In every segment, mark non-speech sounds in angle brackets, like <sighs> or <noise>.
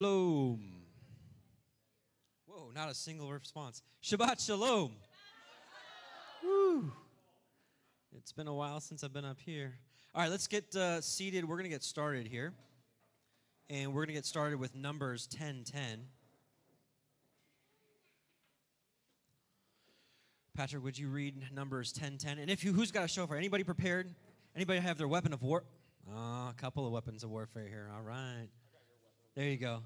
Shalom. Whoa, not a single response. Shabbat shalom. Woo. It's been a while since I've been up here. All right, let's get uh, seated. We're going to get started here. And we're going to get started with Numbers 1010. Patrick, would you read Numbers 1010? And if you, who's got a shofar? Anybody prepared? Anybody have their weapon of war? Oh, a couple of weapons of warfare here. All right. There you go.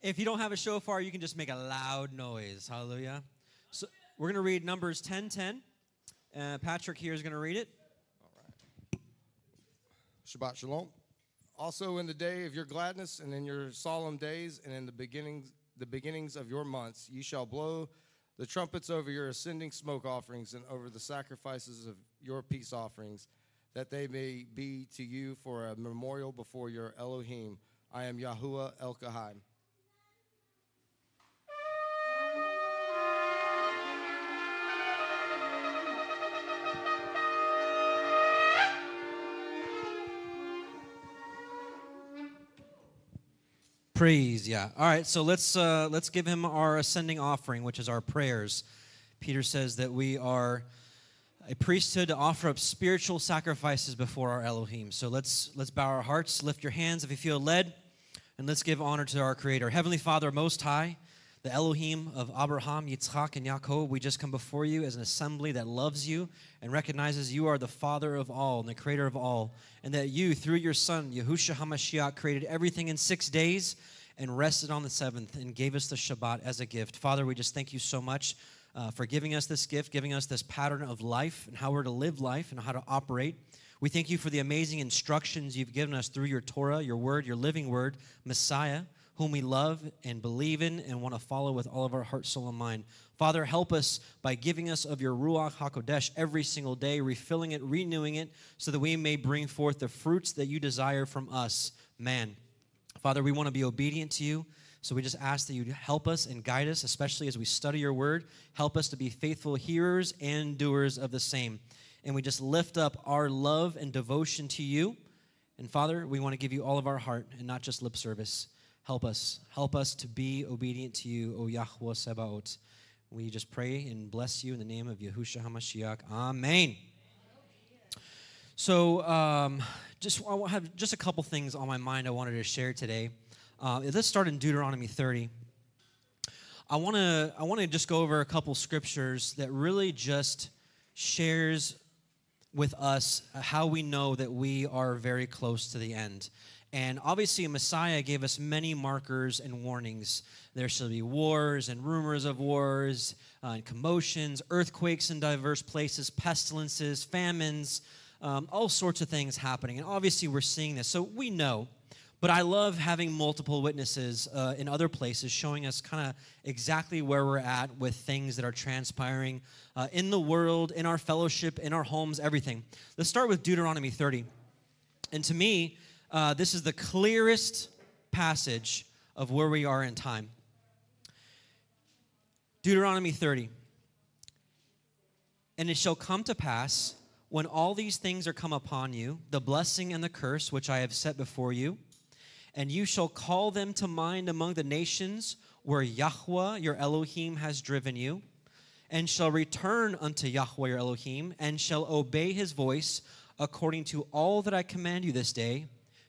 If you don't have a shofar, you can just make a loud noise. Hallelujah. So we're going to read Numbers 1010. Uh, Patrick here is going to read it. All right. Shabbat Shalom. Also in the day of your gladness and in your solemn days and in the beginnings the beginnings of your months you shall blow the trumpets over your ascending smoke offerings and over the sacrifices of your peace offerings that they may be to you for a memorial before your Elohim. I am Yahuwah El Kahai. Praise, yeah. All right, so let's uh, let's give him our ascending offering, which is our prayers. Peter says that we are a priesthood to offer up spiritual sacrifices before our Elohim. So let's let's bow our hearts, lift your hands if you feel led, and let's give honor to our Creator, Heavenly Father, Most High, the Elohim of Abraham, Yitzchak, and Yaakov. We just come before you as an assembly that loves you and recognizes you are the Father of all and the Creator of all, and that you, through your Son Yahushua Hamashiach, created everything in six days and rested on the seventh and gave us the Shabbat as a gift. Father, we just thank you so much uh, for giving us this gift, giving us this pattern of life and how we're to live life and how to operate. We thank you for the amazing instructions you've given us through your Torah, your word, your living word, Messiah, whom we love and believe in and want to follow with all of our heart, soul, and mind. Father, help us by giving us of your Ruach HaKodesh every single day, refilling it, renewing it, so that we may bring forth the fruits that you desire from us, man. Father, we want to be obedient to you. So we just ask that you help us and guide us, especially as we study your word. Help us to be faithful hearers and doers of the same. And we just lift up our love and devotion to you. And Father, we want to give you all of our heart and not just lip service. Help us. Help us to be obedient to you, O Yahweh Sebaot. We just pray and bless you in the name of Yahushua HaMashiach. Amen. So, um, just I have just a couple things on my mind I wanted to share today. Uh, let's start in Deuteronomy 30. I want to I want to just go over a couple scriptures that really just shares with us how we know that we are very close to the end. And obviously, Messiah gave us many markers and warnings. There shall be wars and rumors of wars, uh, and commotions, earthquakes in diverse places, pestilences, famines, um, all sorts of things happening. And obviously, we're seeing this. So we know. But I love having multiple witnesses uh, in other places showing us kind of exactly where we're at with things that are transpiring uh, in the world, in our fellowship, in our homes, everything. Let's start with Deuteronomy 30. And to me, uh, this is the clearest passage of where we are in time. Deuteronomy 30. And it shall come to pass when all these things are come upon you, the blessing and the curse which I have set before you, and you shall call them to mind among the nations where Yahweh your Elohim has driven you, and shall return unto Yahweh your Elohim, and shall obey his voice according to all that I command you this day,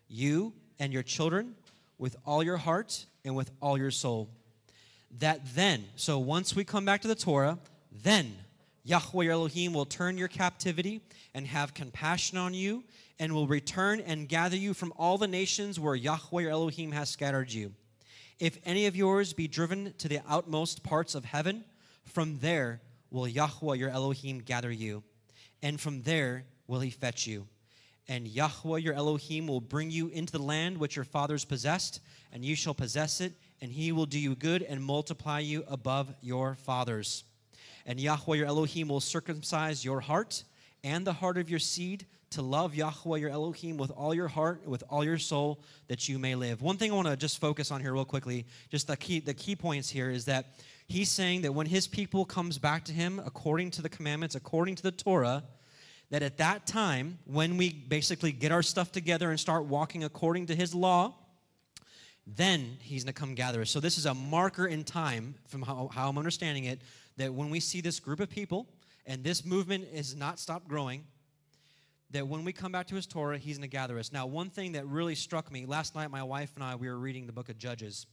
you and your children, with all your heart and with all your soul. That then, so once we come back to the Torah, then Yahweh Elohim will turn your captivity and have compassion on you and will return and gather you from all the nations where Yahweh Elohim has scattered you. If any of yours be driven to the outmost parts of heaven, from there will Yahweh your Elohim gather you, and from there will he fetch you. And Yahweh your Elohim will bring you into the land which your fathers possessed, and you shall possess it, and he will do you good and multiply you above your fathers. And Yahweh your Elohim will circumcise your heart and the heart of your seed to love Yahweh your Elohim with all your heart, with all your soul, that you may live. One thing I want to just focus on here real quickly, just the key, the key points here is that he's saying that when his people comes back to him according to the commandments, according to the Torah, that at that time, when we basically get our stuff together and start walking according to his law, then he's going to come gather us. So this is a marker in time, from how, how I'm understanding it, that when we see this group of people and this movement has not stopped growing, that when we come back to his Torah, he's going to gather us. Now, one thing that really struck me last night, my wife and I, we were reading the book of Judges,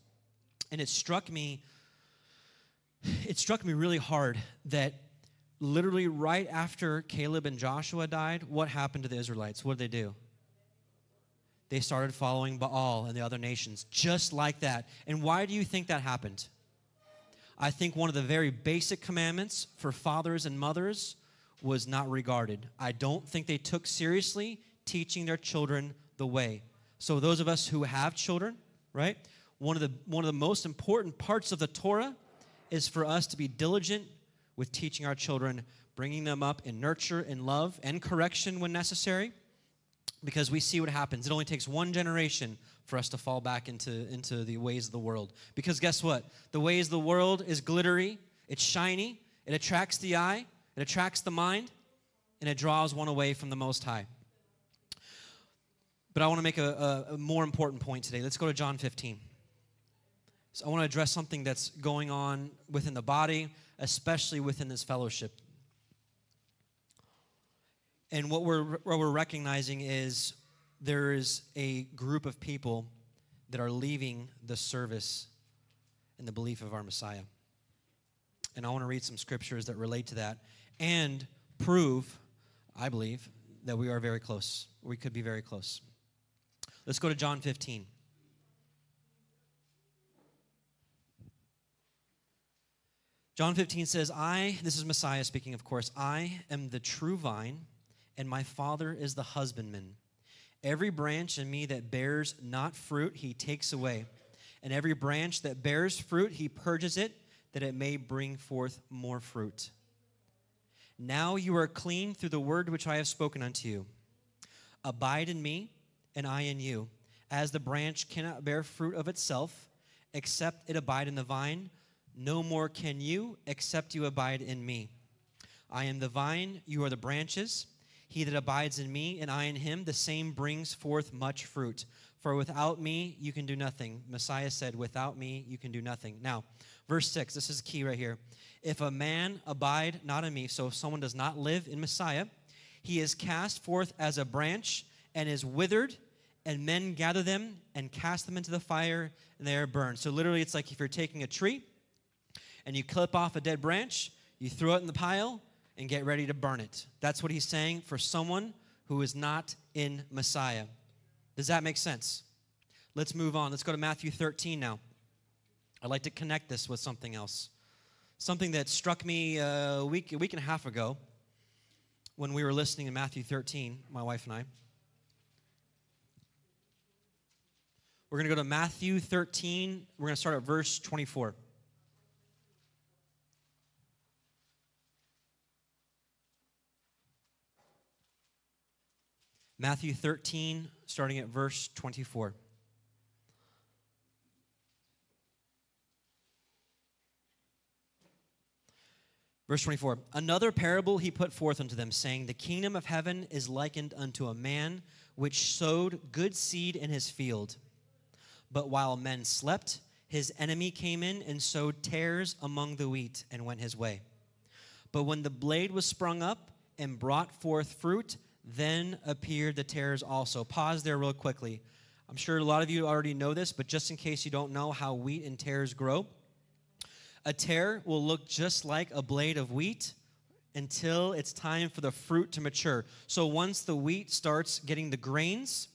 and it struck me, it struck me really hard that literally right after Caleb and Joshua died, what happened to the Israelites? What did they do? They started following Baal and the other nations, just like that. And why do you think that happened? I think one of the very basic commandments for fathers and mothers was not regarded. I don't think they took seriously teaching their children the way. So those of us who have children, right? One of the one of the most important parts of the Torah is for us to be diligent with teaching our children, bringing them up in nurture and love and correction when necessary. Because we see what happens. It only takes one generation for us to fall back into, into the ways of the world. Because guess what? The ways of the world is glittery, it's shiny, it attracts the eye, it attracts the mind, and it draws one away from the Most High. But I want to make a, a, a more important point today. Let's go to John 15. So I want to address something that's going on within the body, especially within this fellowship. And what we're, what we're recognizing is there is a group of people that are leaving the service in the belief of our Messiah. And I want to read some scriptures that relate to that and prove, I believe, that we are very close. We could be very close. Let's go to John 15. John 15 says, I, this is Messiah speaking, of course, I am the true vine, and my Father is the husbandman. Every branch in me that bears not fruit, he takes away. And every branch that bears fruit, he purges it, that it may bring forth more fruit. Now you are clean through the word which I have spoken unto you. Abide in me, and I in you. As the branch cannot bear fruit of itself, except it abide in the vine, no more can you, except you abide in me. I am the vine, you are the branches. He that abides in me, and I in him, the same brings forth much fruit. For without me, you can do nothing. Messiah said, Without me, you can do nothing. Now, verse 6, this is key right here. If a man abide not in me, so if someone does not live in Messiah, he is cast forth as a branch and is withered, and men gather them and cast them into the fire, and they are burned. So, literally, it's like if you're taking a tree and you clip off a dead branch, you throw it in the pile, and get ready to burn it. That's what he's saying for someone who is not in Messiah. Does that make sense? Let's move on. Let's go to Matthew 13 now. I'd like to connect this with something else. Something that struck me uh, a week, a week and a half ago when we were listening to Matthew 13, my wife and I. We're going to go to Matthew 13. We're going to start at verse 24. Matthew 13, starting at verse 24. Verse 24 Another parable he put forth unto them, saying, The kingdom of heaven is likened unto a man which sowed good seed in his field. But while men slept, his enemy came in and sowed tares among the wheat and went his way. But when the blade was sprung up and brought forth fruit, then appeared the tares also. Pause there real quickly. I'm sure a lot of you already know this, but just in case you don't know how wheat and tares grow, a tare will look just like a blade of wheat until it's time for the fruit to mature. So once the wheat starts getting the grains,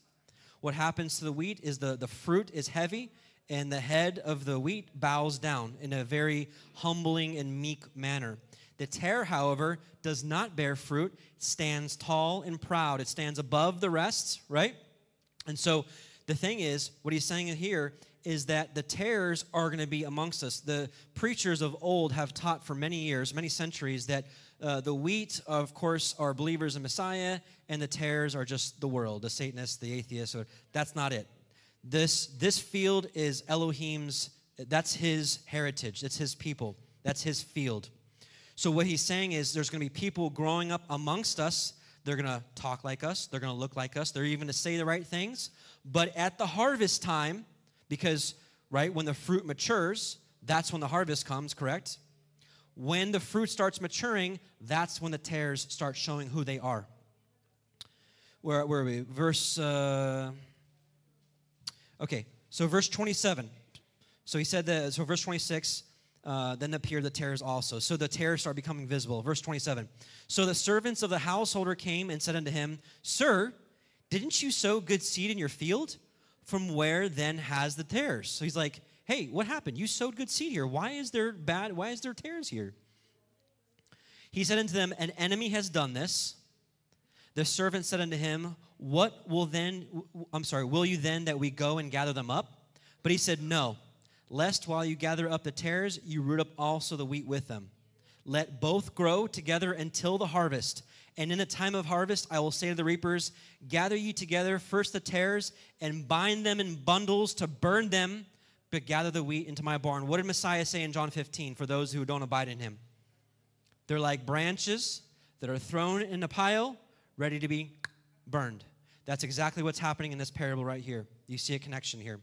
what happens to the wheat is the, the fruit is heavy and the head of the wheat bows down in a very humbling and meek manner. The tare, however, does not bear fruit, it stands tall and proud. It stands above the rest, right? And so the thing is, what he's saying here is that the tares are going to be amongst us. The preachers of old have taught for many years, many centuries, that uh, the wheat, of course, are believers in Messiah, and the tares are just the world, the Satanists, the atheists. Or, that's not it. This, this field is Elohim's, that's his heritage, that's his people, that's his field. So, what he's saying is there's going to be people growing up amongst us. They're going to talk like us. They're going to look like us. They're even to say the right things. But at the harvest time, Because, right, when the fruit matures, that's when the harvest comes, correct? When the fruit starts maturing, that's when the tares start showing who they are. Where, where are we? Verse, uh, okay, so verse 27. So he said that, so verse 26, uh, then appeared the tares also. So the tares start becoming visible. Verse 27. So the servants of the householder came and said unto him, Sir, didn't you sow good seed in your field? From where then has the tares? So he's like, Hey, what happened? You sowed good seed here. Why is there bad? Why is there tares here? He said unto them, An enemy has done this. The servant said unto him, What will then, I'm sorry, will you then that we go and gather them up? But he said, No, lest while you gather up the tares, you root up also the wheat with them. Let both grow together until the harvest. And in the time of harvest, I will say to the reapers, Gather ye together first the tares and bind them in bundles to burn them but gather the wheat into my barn. What did Messiah say in John 15 for those who don't abide in him? They're like branches that are thrown in a pile, ready to be burned. That's exactly what's happening in this parable right here. You see a connection here.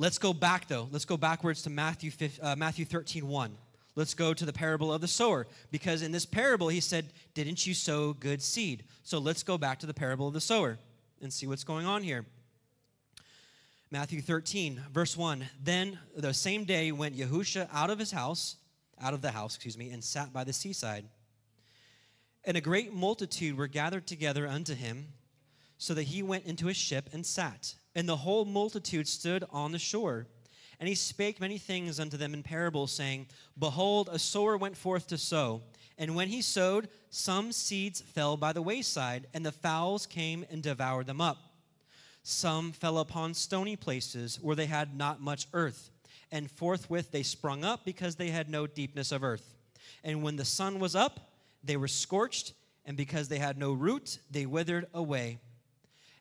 Let's go back, though. Let's go backwards to Matthew, uh, Matthew 13 1. Let's go to the parable of the sower. Because in this parable, he said, Didn't you sow good seed? So let's go back to the parable of the sower and see what's going on here. Matthew 13, verse 1. Then the same day went Yahusha out of his house, out of the house, excuse me, and sat by the seaside. And a great multitude were gathered together unto him, so that he went into a ship and sat. And the whole multitude stood on the shore. And he spake many things unto them in parables, saying, Behold, a sower went forth to sow. And when he sowed, some seeds fell by the wayside, and the fowls came and devoured them up. Some fell upon stony places where they had not much earth, and forthwith they sprung up because they had no deepness of earth. And when the sun was up, they were scorched, and because they had no root, they withered away.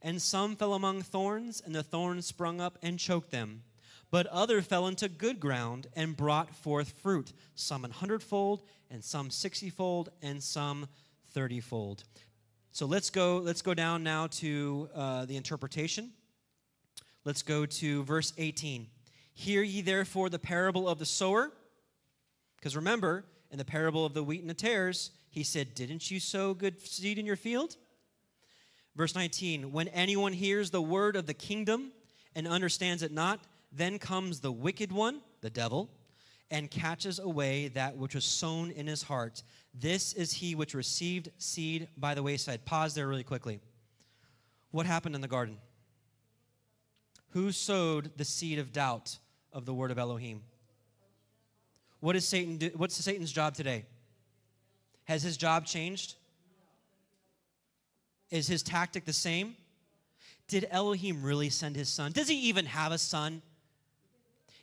And some fell among thorns, and the thorns sprung up and choked them. But other fell into good ground and brought forth fruit, some an hundredfold, and some sixtyfold, and some thirtyfold. So let's go, let's go down now to uh, the interpretation. Let's go to verse 18. Hear ye therefore the parable of the sower. Because remember, in the parable of the wheat and the tares, he said, Didn't you sow good seed in your field? Verse 19 When anyone hears the word of the kingdom and understands it not, then comes the wicked one, the devil, and catches away that which was sown in his heart. This is he which received seed by the wayside. Pause there really quickly. What happened in the garden? Who sowed the seed of doubt of the word of Elohim? What is Satan do? What's Satan's job today? Has his job changed? Is his tactic the same? Did Elohim really send his son? Does he even have a son?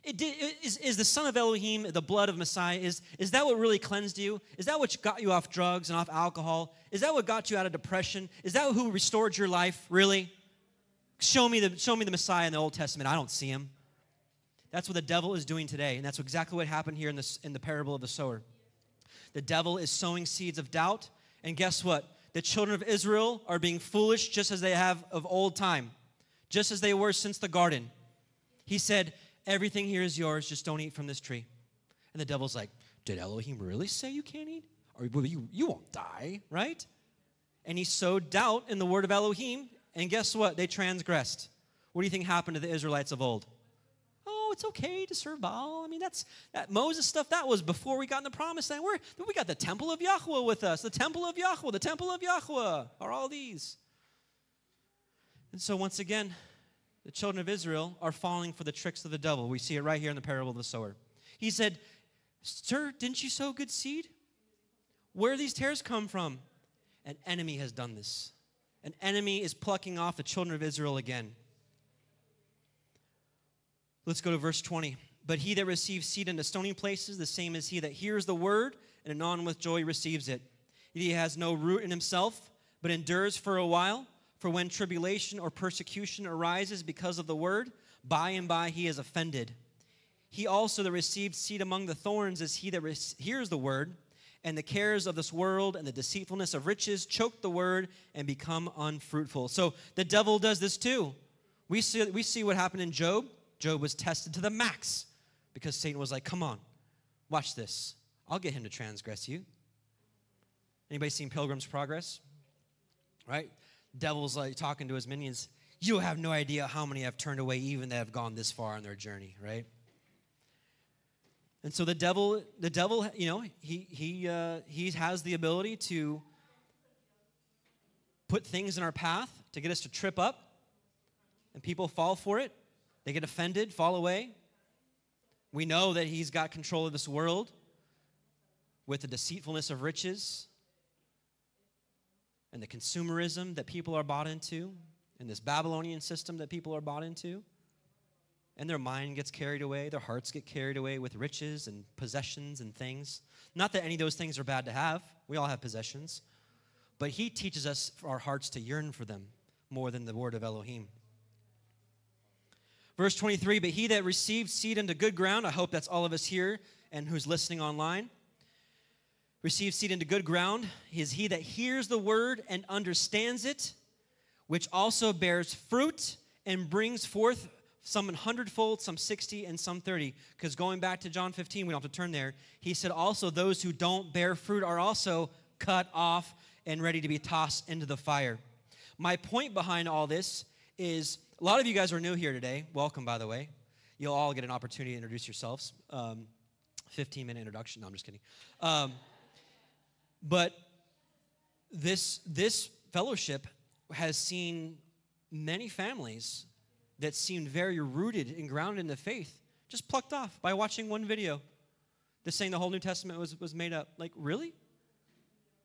Is, is the son of Elohim, the blood of Messiah, is, is that what really cleansed you? Is that what got you off drugs and off alcohol? Is that what got you out of depression? Is that who restored your life, really? Show me the, show me the Messiah in the Old Testament. I don't see him. That's what the devil is doing today, and that's exactly what happened here in, this, in the parable of the sower. The devil is sowing seeds of doubt, and guess what? The children of Israel are being foolish just as they have of old time, just as they were since the garden. He said, Everything here is yours. Just don't eat from this tree. And the devil's like, Did Elohim really say you can't eat? Or you, you won't die, right? And he sowed doubt in the word of Elohim. And guess what? They transgressed. What do you think happened to the Israelites of old? It's okay to serve Baal. I mean, that's that Moses stuff. That was before we got in the promised land. We're, we got the temple of Yahweh with us. The temple of Yahweh. The temple of Yahweh are all these. And so once again, the children of Israel are falling for the tricks of the devil. We see it right here in the parable of the sower. He said, Sir, didn't you sow good seed? Where these tares come from? An enemy has done this. An enemy is plucking off the children of Israel again. Let's go to verse 20. But he that receives seed in the stony places, the same as he that hears the word, and anon with joy receives it. He has no root in himself, but endures for a while. For when tribulation or persecution arises because of the word, by and by he is offended. He also that received seed among the thorns is he that re- hears the word, and the cares of this world and the deceitfulness of riches choke the word and become unfruitful. So the devil does this too. We see, we see what happened in Job. Job was tested to the max because Satan was like, come on, watch this. I'll get him to transgress you. Anybody seen Pilgrim's Progress? Right? Devil's like talking to his minions. You have no idea how many have turned away, even that have gone this far on their journey, right? And so the devil, the devil, you know, he he uh, he has the ability to put things in our path to get us to trip up, and people fall for it. They get offended, fall away. We know that he's got control of this world with the deceitfulness of riches and the consumerism that people are bought into, and this Babylonian system that people are bought into. And their mind gets carried away, their hearts get carried away with riches and possessions and things. Not that any of those things are bad to have, we all have possessions. But he teaches us our hearts to yearn for them more than the word of Elohim. Verse 23 But he that received seed into good ground, I hope that's all of us here and who's listening online, receives seed into good ground is he that hears the word and understands it, which also bears fruit and brings forth some hundredfold, some 60, and some 30. Because going back to John 15, we don't have to turn there. He said, Also, those who don't bear fruit are also cut off and ready to be tossed into the fire. My point behind all this is a lot of you guys are new here today. Welcome, by the way. You'll all get an opportunity to introduce yourselves. Um, 15 minute introduction. No, I'm just kidding. Um, but this, this fellowship has seen many families that seemed very rooted and grounded in the faith just plucked off by watching one video. This saying the whole New Testament was, was made up. Like, really?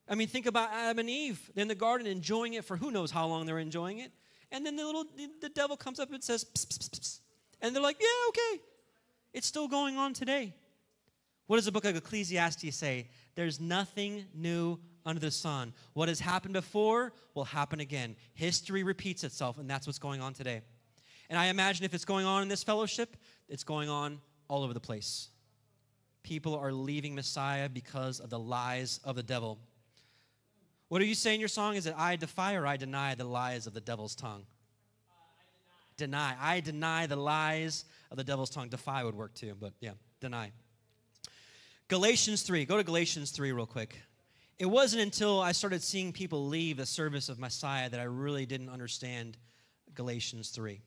I mean, think about Adam and Eve in the garden enjoying it for who knows how long they're enjoying it. And then the little the, the devil comes up and says, pss, pss, pss, and they're like, yeah, okay. It's still going on today. What does the book of Ecclesiastes say? There's nothing new under the sun. What has happened before will happen again. History repeats itself, and that's what's going on today. And I imagine if it's going on in this fellowship, it's going on all over the place. People are leaving Messiah because of the lies of the devil. What do you say in your song? Is it I defy or I deny the lies of the devil's tongue? Uh, I deny. deny. I deny the lies of the devil's tongue. Defy would work too, but yeah, deny. Galatians 3. Go to Galatians 3 real quick. It wasn't until I started seeing people leave the service of Messiah that I really didn't understand Galatians 3.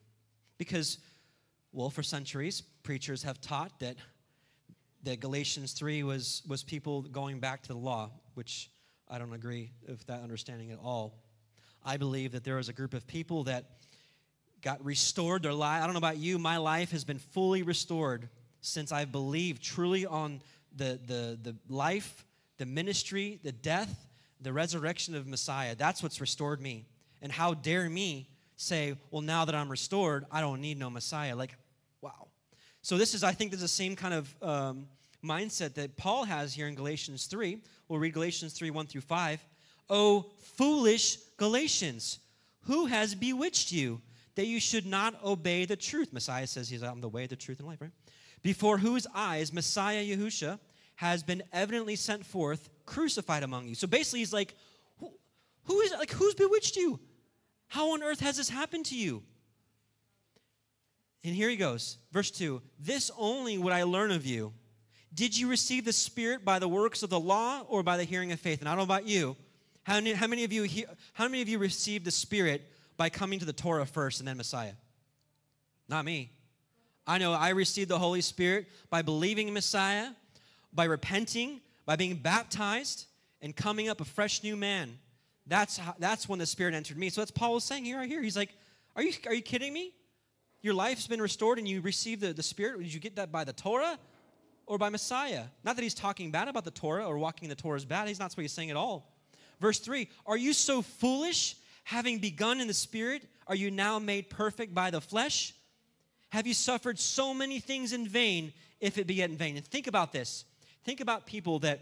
Because, well, for centuries, preachers have taught that, that Galatians 3 was, was people going back to the law, which I don't agree with that understanding at all. I believe that there is a group of people that got restored their life. I don't know about you, my life has been fully restored since I've believed truly on the, the, the life, the ministry, the death, the resurrection of Messiah. That's what's restored me. And how dare me say, well, now that I'm restored, I don't need no Messiah. Like, wow. So this is, I think, this is the same kind of um, mindset that Paul has here in Galatians 3. We'll read Galatians 3 1 through 5. Oh, foolish Galatians, who has bewitched you that you should not obey the truth? Messiah says he's I'm the way, the truth, and life, right? Before whose eyes Messiah Yahusha has been evidently sent forth, crucified among you. So basically, he's like, who, who is like who's bewitched you? How on earth has this happened to you? And here he goes, verse 2 This only would I learn of you did you receive the Spirit by the works of the law or by the hearing of faith? And I don't know about you. How many, how many of you he, how many of you received the Spirit by coming to the Torah first and then Messiah? Not me. I know I received the Holy Spirit by believing in Messiah, by repenting, by being baptized, and coming up a fresh new man. That's how, that's when the Spirit entered me. So that's Paul was saying here, right here. He's like, Are you are you kidding me? Your life's been restored and you received the, the Spirit. Did you get that by the Torah? Or by Messiah. Not that he's talking bad about the Torah or walking the Torah is bad. He's not what he's saying at all. Verse 3 Are you so foolish, having begun in the Spirit? Are you now made perfect by the flesh? Have you suffered so many things in vain, if it be yet in vain? And think about this. Think about people that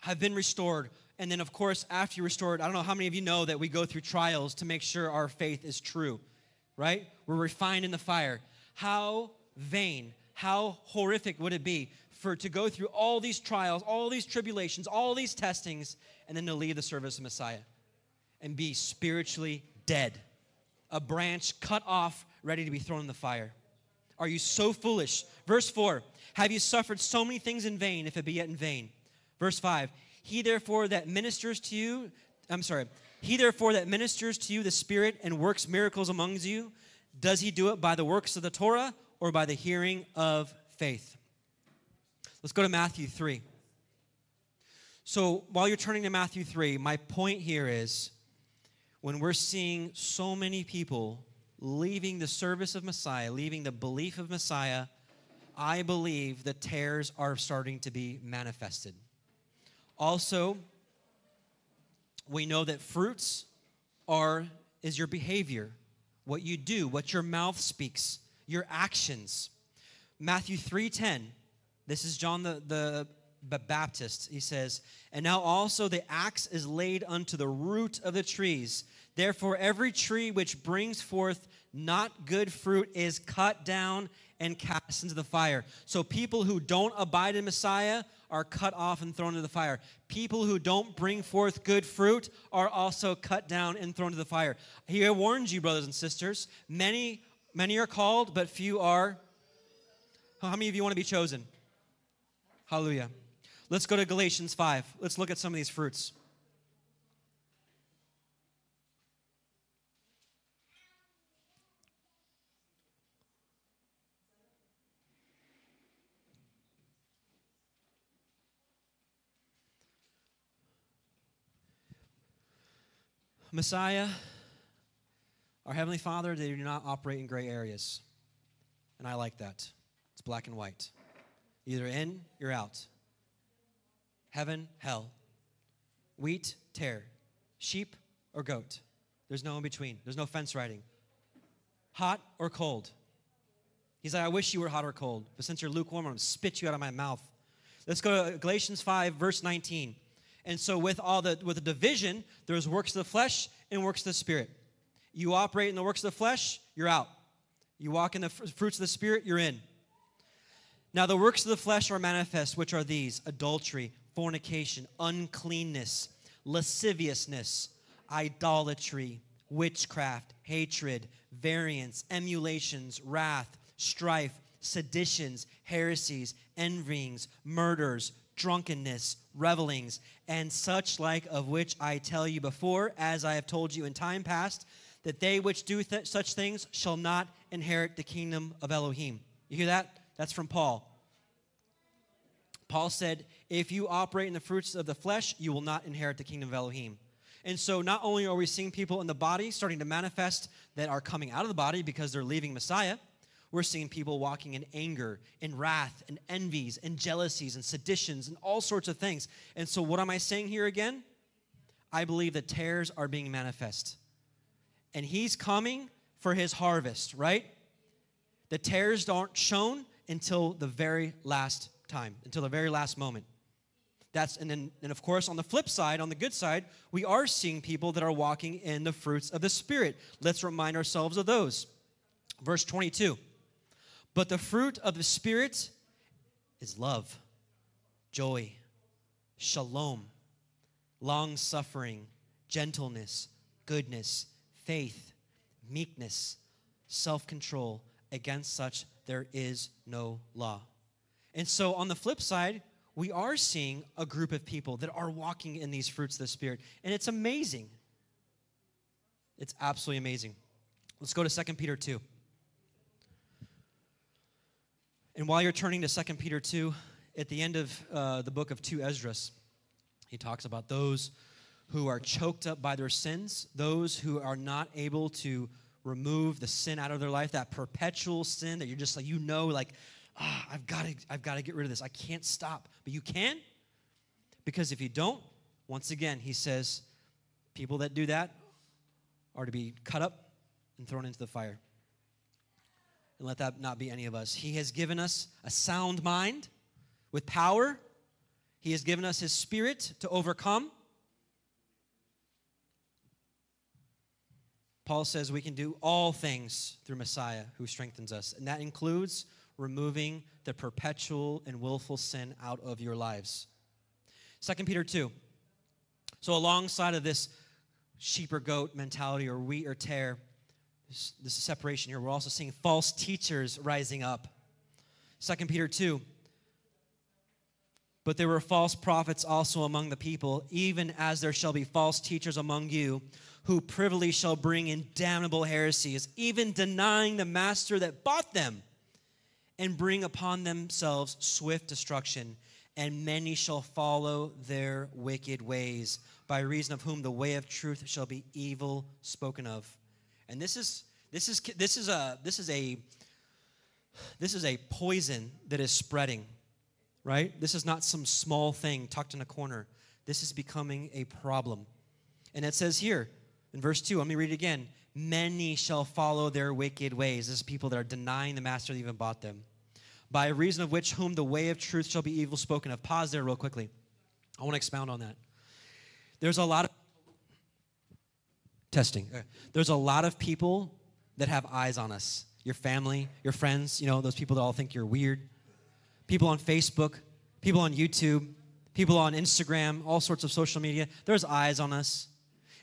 have been restored. And then, of course, after you're restored, I don't know how many of you know that we go through trials to make sure our faith is true, right? We're refined in the fire. How vain, how horrific would it be for to go through all these trials, all these tribulations, all these testings, and then to leave the service of Messiah and be spiritually dead, a branch cut off, ready to be thrown in the fire. Are you so foolish? Verse 4 Have you suffered so many things in vain, if it be yet in vain? Verse 5 He therefore that ministers to you, I'm sorry, he therefore that ministers to you the Spirit and works miracles among you, does he do it by the works of the Torah or by the hearing of faith? Let's go to Matthew 3. So while you're turning to Matthew 3, my point here is when we're seeing so many people leaving the service of Messiah, leaving the belief of Messiah, I believe the tares are starting to be manifested. Also, we know that fruits are is your behavior, what you do, what your mouth speaks, your actions. Matthew 3:10. This is John the, the Baptist. He says, And now also the axe is laid unto the root of the trees. Therefore, every tree which brings forth not good fruit is cut down and cast into the fire. So people who don't abide in Messiah are cut off and thrown into the fire. People who don't bring forth good fruit are also cut down and thrown into the fire. He warns you, brothers and sisters. Many, many are called, but few are. How many of you want to be chosen? Hallelujah. Let's go to Galatians 5. Let's look at some of these fruits. Messiah, our Heavenly Father, they do not operate in gray areas. And I like that. It's black and white. Either in, you're out. Heaven, hell. Wheat, tare. Sheep or goat. There's no in between. There's no fence riding. Hot or cold. He's like, I wish you were hot or cold, but since you're lukewarm, I'm going to spit you out of my mouth. Let's go to Galatians 5, verse 19. And so with all the with the division, there's works of the flesh and works of the spirit. You operate in the works of the flesh, you're out. You walk in the fruits of the spirit, you're in. Now the works of the flesh are manifest, which are these: adultery, fornication, uncleanness, lasciviousness, idolatry, witchcraft, hatred, variance, emulations, wrath, strife, seditions, heresies, envyings, murders, drunkenness, revelings, and such like of which I tell you before, as I have told you in time past, that they which do th- such things shall not inherit the kingdom of Elohim. You hear that? That's from Paul. Paul said, If you operate in the fruits of the flesh, you will not inherit the kingdom of Elohim. And so, not only are we seeing people in the body starting to manifest that are coming out of the body because they're leaving Messiah, we're seeing people walking in anger, in wrath, and envies, and jealousies, and seditions, and all sorts of things. And so, what am I saying here again? I believe that tares are being manifest. And he's coming for his harvest, right? The tares aren't shown until the very last time, until the very last moment. That's and then and of course on the flip side, on the good side, we are seeing people that are walking in the fruits of the spirit. Let's remind ourselves of those. Verse 22. But the fruit of the Spirit is love, joy, shalom, long suffering, gentleness, goodness, faith, meekness, self control. Against such there is no law. And so, on the flip side, we are seeing a group of people that are walking in these fruits of the Spirit. And it's amazing. It's absolutely amazing. Let's go to 2 Peter 2. And while you're turning to 2 Peter 2, at the end of uh, the book of 2 Esdras, he talks about those who are choked up by their sins, those who are not able to remove the sin out of their life, that perpetual sin that you're just like, you know, like, ah, I've got to, I've got to get rid of this. I can't stop. But you can, because if you don't, once again, he says, people that do that are to be cut up and thrown into the fire and let that not be any of us. He has given us a sound mind with power, He has given us His Spirit to overcome. Paul says we can do all things through Messiah who strengthens us, and that includes removing the perpetual and willful sin out of your lives. 2 Peter 2. So, alongside of this sheep or goat mentality or wheat or tare, This, this is separation here. We're also seeing false teachers rising up. 2 Peter 2. But there were false prophets also among the people, even as there shall be false teachers among you, who privily shall bring in damnable heresies, even denying the master that bought them, and bring upon themselves swift destruction. And many shall follow their wicked ways, by reason of whom the way of truth shall be evil spoken of. And this is this is this is a this is a this is a poison that is spreading right? This is not some small thing tucked in a corner. This is becoming a problem. And it says here in verse 2, let me read it again. Many shall follow their wicked ways. This is people that are denying the master that even bought them. By reason of which whom the way of truth shall be evil spoken of. Pause there real quickly. I want to expound on that. There's a lot of testing. There's a lot of people that have eyes on us. Your family, your friends, you know, those people that all think you're weird people on Facebook, people on YouTube, people on Instagram, all sorts of social media. There's eyes on us.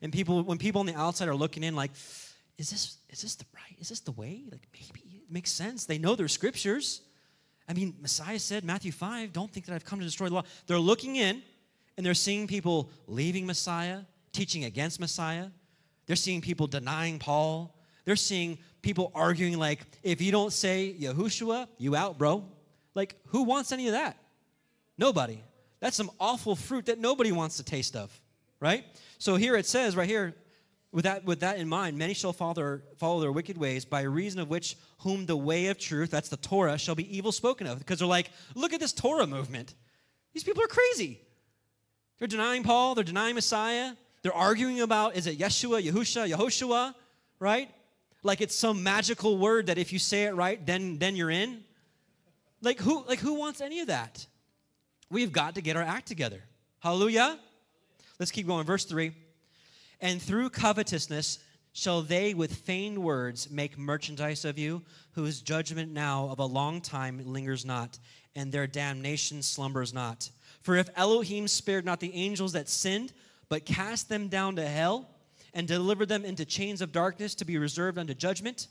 And people, when people on the outside are looking in, like, is this, is this the right? Is this the way? Like, maybe it makes sense. They know their scriptures. I mean, Messiah said, Matthew 5, don't think that I've come to destroy the law. They're looking in and they're seeing people leaving Messiah, teaching against Messiah. They're seeing people denying Paul. They're seeing people arguing, like, if you don't say Yahushua, you out, bro. Like, who wants any of that? Nobody. That's some awful fruit that nobody wants to taste of, right? So here it says, right here, with that, with that in mind, many shall follow their, follow their wicked ways, by reason of which whom the way of truth, that's the Torah, shall be evil spoken of. Because they're like, look at this Torah movement. These people are crazy. They're denying Paul, they're denying Messiah, they're arguing about is it Yeshua, Yahusha, Yehoshua, right? Like it's some magical word that if you say it right, then, then you're in. Like who like who wants any of that? We've got to get our act together. Hallelujah. Let's keep going. Verse 3. And through covetousness shall they with feigned words make merchandise of you, whose judgment now of a long time lingers not, and their damnation slumbers not. For if Elohim spared not the angels that sinned, but cast them down to hell, and delivered them into chains of darkness to be reserved unto judgment,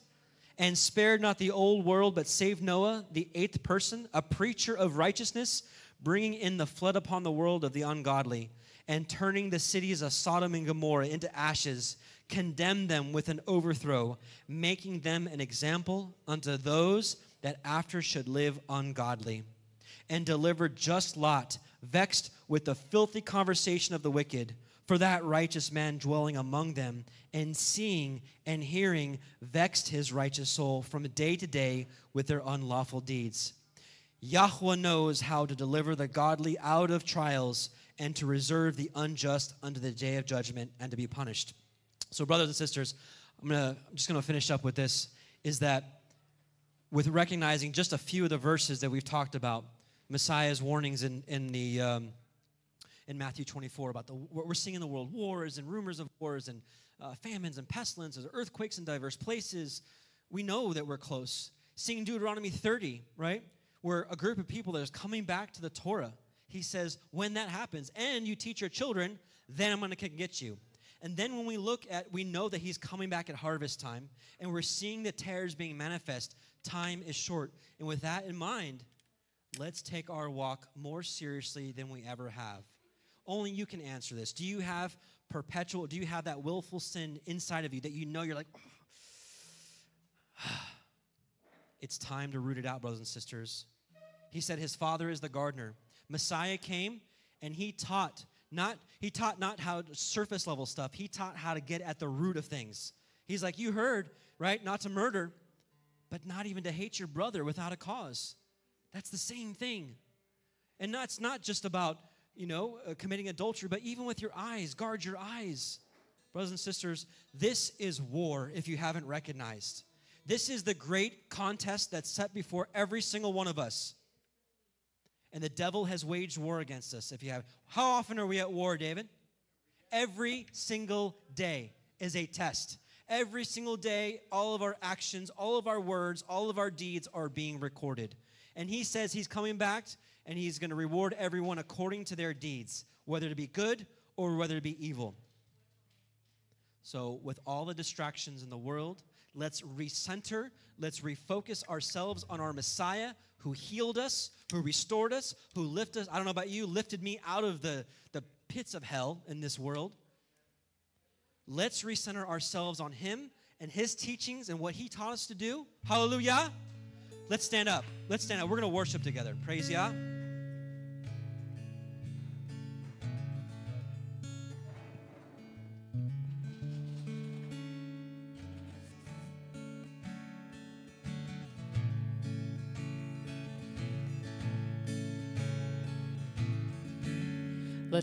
and spared not the old world, but saved Noah, the eighth person, a preacher of righteousness, bringing in the flood upon the world of the ungodly, and turning the cities of Sodom and Gomorrah into ashes, condemned them with an overthrow, making them an example unto those that after should live ungodly, and delivered just Lot, vexed with the filthy conversation of the wicked for that righteous man dwelling among them, and seeing and hearing vexed his righteous soul from day to day with their unlawful deeds. Yahweh knows how to deliver the godly out of trials and to reserve the unjust unto the day of judgment and to be punished. So, brothers and sisters, I'm, gonna, I'm just going to finish up with this is that with recognizing just a few of the verses that we've talked about, Messiah's warnings in, in the. Um, in Matthew 24 about the, what we're seeing in the world wars and rumors of wars and uh, famines and pestilences, earthquakes in diverse places. We know that we're close. Seeing Deuteronomy 30, right? Where a group of people that is coming back to the Torah. He says, when that happens, and you teach your children, then I'm going to get you. And then when we look at, we know that he's coming back at harvest time, and we're seeing the tares being manifest. Time is short. And with that in mind, let's take our walk more seriously than we ever have. Only you can answer this. Do you have perpetual, do you have that willful sin inside of you that you know you're like, <sighs> it's time to root it out, brothers and sisters. He said his father is the gardener. Messiah came and he taught not he taught not how surface level stuff. He taught how to get at the root of things. He's like, you heard, right? Not to murder, but not even to hate your brother without a cause. That's the same thing. And that's not just about you know, uh, committing adultery, but even with your eyes, guard your eyes. Brothers and sisters, this is war if you haven't recognized. This is the great contest that's set before every single one of us. And the devil has waged war against us if you have. How often are we at war, David? Every single day is a test. Every single day, all of our actions, all of our words, all of our deeds are being recorded. And he says he's coming back and he's going to reward everyone according to their deeds, whether to be good or whether to be evil. So, with all the distractions in the world, Let's recenter. Let's refocus ourselves on our Messiah who healed us, who restored us, who lifted us. I don't know about you, lifted me out of the, the pits of hell in this world. Let's recenter ourselves on him and his teachings and what he taught us to do. Hallelujah. Let's stand up. Let's stand up. We're going to worship together. Praise Yah.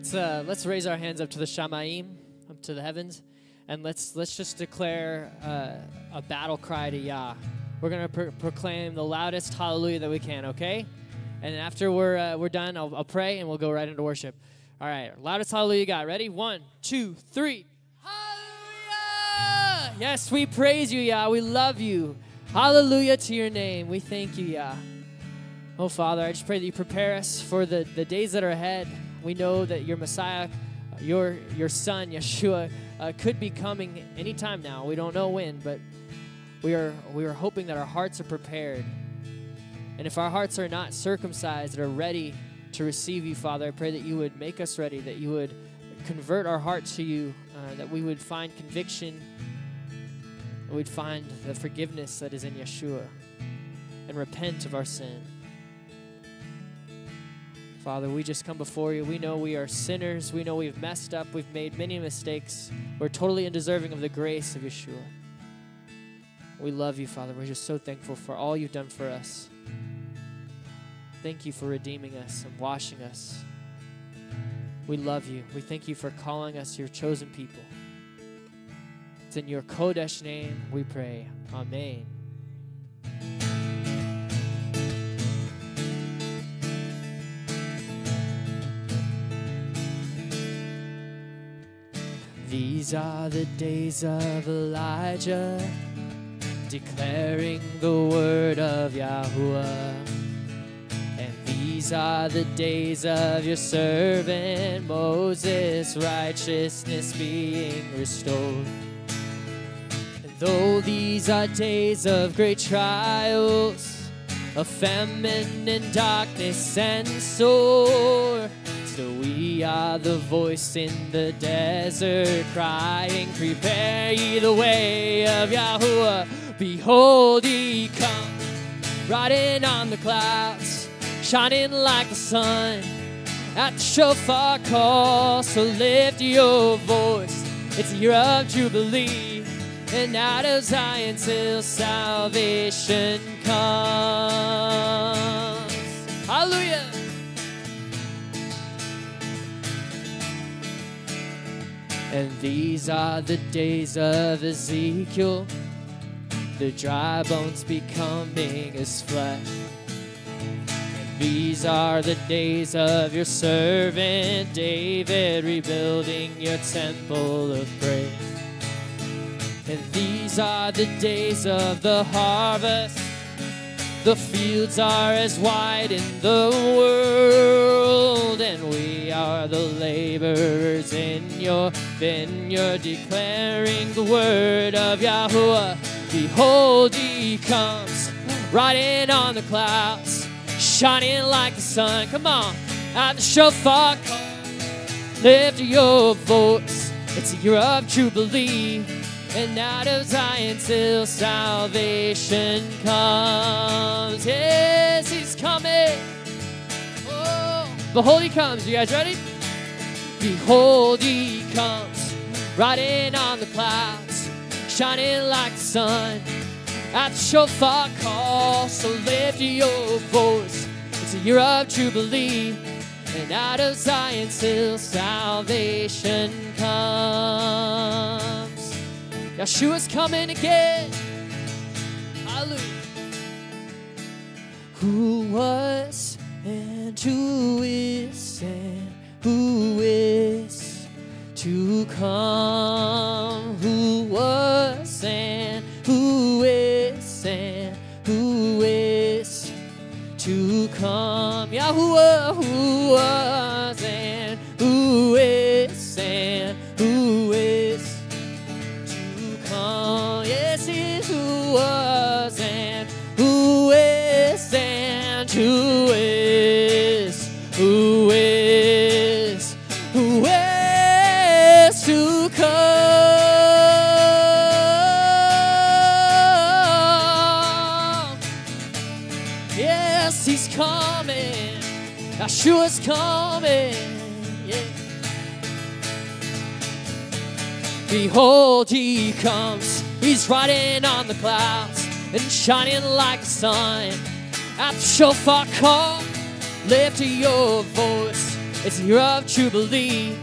Let's uh, let's raise our hands up to the Shamaim, up to the heavens, and let's let's just declare uh, a battle cry to Yah. We're gonna pro- proclaim the loudest hallelujah that we can. Okay, and after we're uh, we're done, I'll, I'll pray and we'll go right into worship. All right, loudest hallelujah you got. Ready? One, two, three. Hallelujah! Yes, we praise you, Yah. We love you. Hallelujah to your name. We thank you, Yah. Oh, Father, I just pray that you prepare us for the, the days that are ahead. We know that your Messiah, your, your Son, Yeshua, uh, could be coming anytime now. We don't know when, but we are, we are hoping that our hearts are prepared. And if our hearts are not circumcised, that are ready to receive you, Father, I pray that you would make us ready, that you would convert our hearts to you, uh, that we would find conviction, we'd find the forgiveness that is in Yeshua, and repent of our sin. Father, we just come before you. We know we are sinners. We know we've messed up. We've made many mistakes. We're totally undeserving of the grace of Yeshua. We love you, Father. We're just so thankful for all you've done for us. Thank you for redeeming us and washing us. We love you. We thank you for calling us your chosen people. It's in your Kodesh name we pray. Amen. These are the days of Elijah, declaring the word of Yahuwah. And these are the days of your servant Moses, righteousness being restored. And though these are days of great trials, of famine and darkness and sore, are the voice in the desert crying, Prepare ye the way of Yahuwah. Behold, he comes, riding on the clouds, shining like the sun. At the shofar call, so lift your voice. It's the year of Jubilee, and out of Zion till salvation comes. Hallelujah. And these are the days of Ezekiel, the dry bones becoming as flesh. And these are the days of your servant David, rebuilding your temple of praise. And these are the days of the harvest. The fields are as wide in the world, and we are the laborers in your vineyard, declaring the word of Yahuwah. Behold, he comes, riding on the clouds, shining like the sun. Come on, at the shofar call, lift your voice. It's a year of jubilee and out of Zion till salvation comes. Yes, he's coming. Oh, behold, he comes. You guys ready? Behold, he comes, riding on the clouds, shining like the sun. At the shofar call, so lift your voice. It's a year of jubilee, and out of Zion till salvation comes. Yeshua's coming again. Hallelujah. Who was and who is and who is to come? Who was and who is and who is to come? Yahuwah, Yeshua's coming. Yeah. Behold, he comes. He's riding on the clouds and shining like the sun. At the shofar call, lift your voice. It's year of Jubilee.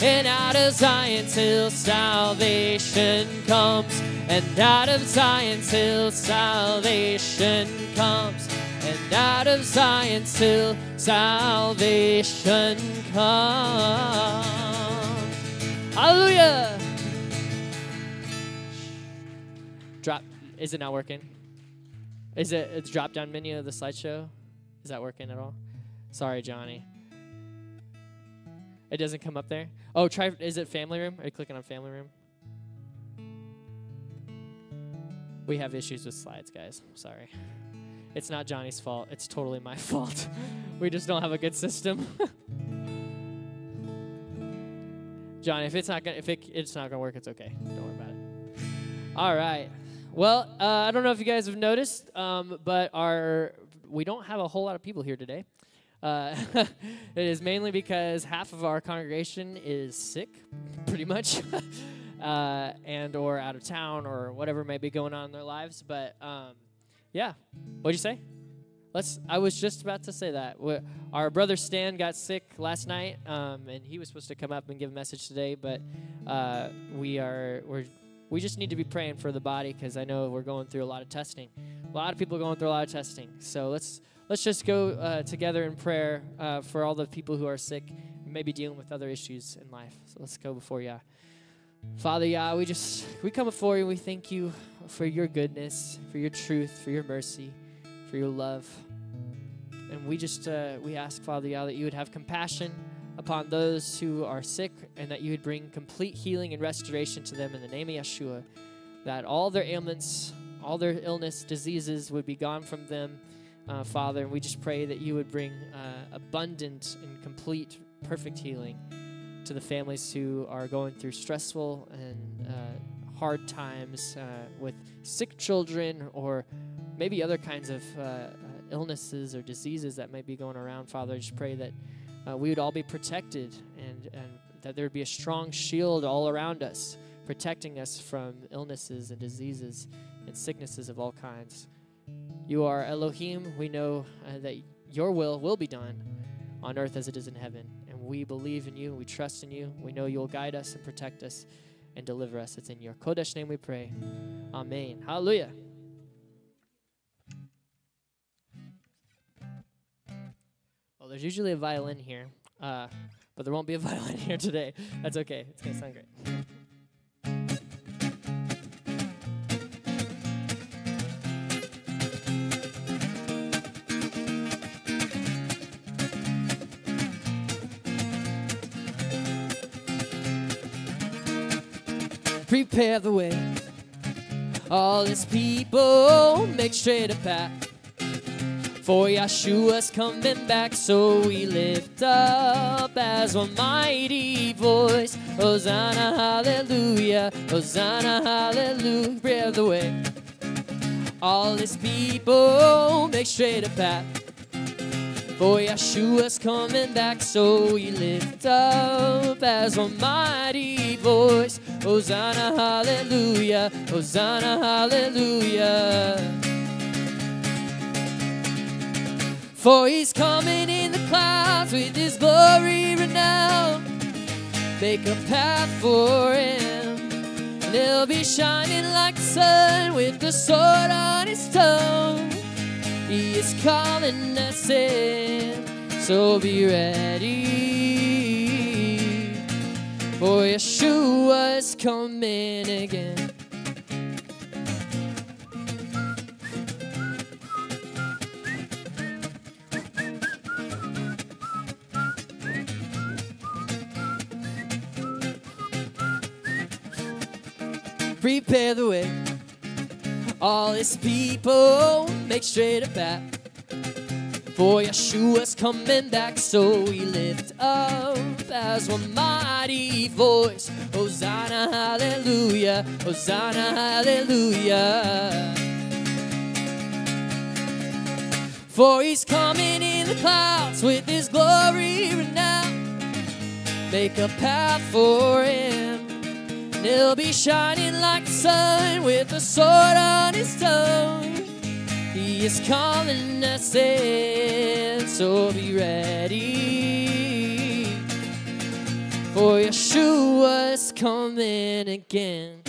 And out of Zion till salvation comes. And out of Zion till salvation comes. And out of Zion till salvation comes. Hallelujah. Drop. Is it not working? Is it it's drop down menu of the slideshow? Is that working at all? Sorry, Johnny. It doesn't come up there. Oh, try. Is it family room? Are you clicking on family room? We have issues with slides, guys. Sorry. It's not Johnny's fault. It's totally my <laughs> fault. we just don't have a good system. <laughs> John, if it's not gonna if it, it's not gonna work, it's okay. Don't worry about it. All right. Well, uh, I don't know if you guys have noticed, um, but our we don't have a whole lot of people here today. Uh, <laughs> it is mainly because half of our congregation is sick, pretty much, uh, and or out of town or whatever may be going on in their lives. But um, yeah, what'd you say? Let's. I was just about to say that. we our brother Stan got sick last night, um, and he was supposed to come up and give a message today, but uh, we are we're we just need to be praying for the body because I know we're going through a lot of testing. A lot of people are going through a lot of testing. So let's let's just go uh, together in prayer uh, for all the people who are sick, maybe dealing with other issues in life. So let's go before Yah. Father Yah, we just we come before you. We thank you for your goodness, for your truth, for your mercy, for your love, and we just uh, we ask Father Yah that you would have compassion upon those who are sick and that you would bring complete healing and restoration to them in the name of Yeshua. That all their ailments, all their illness, diseases would be gone from them, uh, Father. And we just pray that you would bring uh, abundant and complete, perfect healing to the families who are going through stressful and uh, hard times uh, with sick children or maybe other kinds of uh, uh, illnesses or diseases that might be going around, Father. I just pray that we would all be protected and, and that there would be a strong shield all around us, protecting us from illnesses and diseases and sicknesses of all kinds. You are Elohim. We know uh, that your will will be done on earth as it is in heaven. We believe in you. We trust in you. We know you'll guide us and protect us and deliver us. It's in your Kodesh name we pray. Amen. Hallelujah. Well, there's usually a violin here, uh, but there won't be a <laughs> violin here today. That's okay. It's going to sound great. Prepare the way. All his people make straight a path. For Yeshua's coming back, so we lift up as one mighty voice. Hosanna, hallelujah, Hosanna, hallelujah, prepare the way. All his people make straight a path. For Yeshua's coming back, so we lift up as one mighty voice. Hosanna, hallelujah, Hosanna, hallelujah. For he's coming in the clouds with his glory renowned. Make a path for him. And he'll be shining like the sun with the sword on his tongue. He is calling us in, so be ready. For Yeshua's coming again. Prepare the way. All his people make straight a path. For Yeshua's coming back, so we lift up as one mighty voice. Hosanna, hallelujah, Hosanna, hallelujah. For he's coming in the clouds with his glory renowned. Make a path for him. And he'll be shining like the sun with a sword on his tongue. He is calling us in, so be ready. For Yeshua's coming again.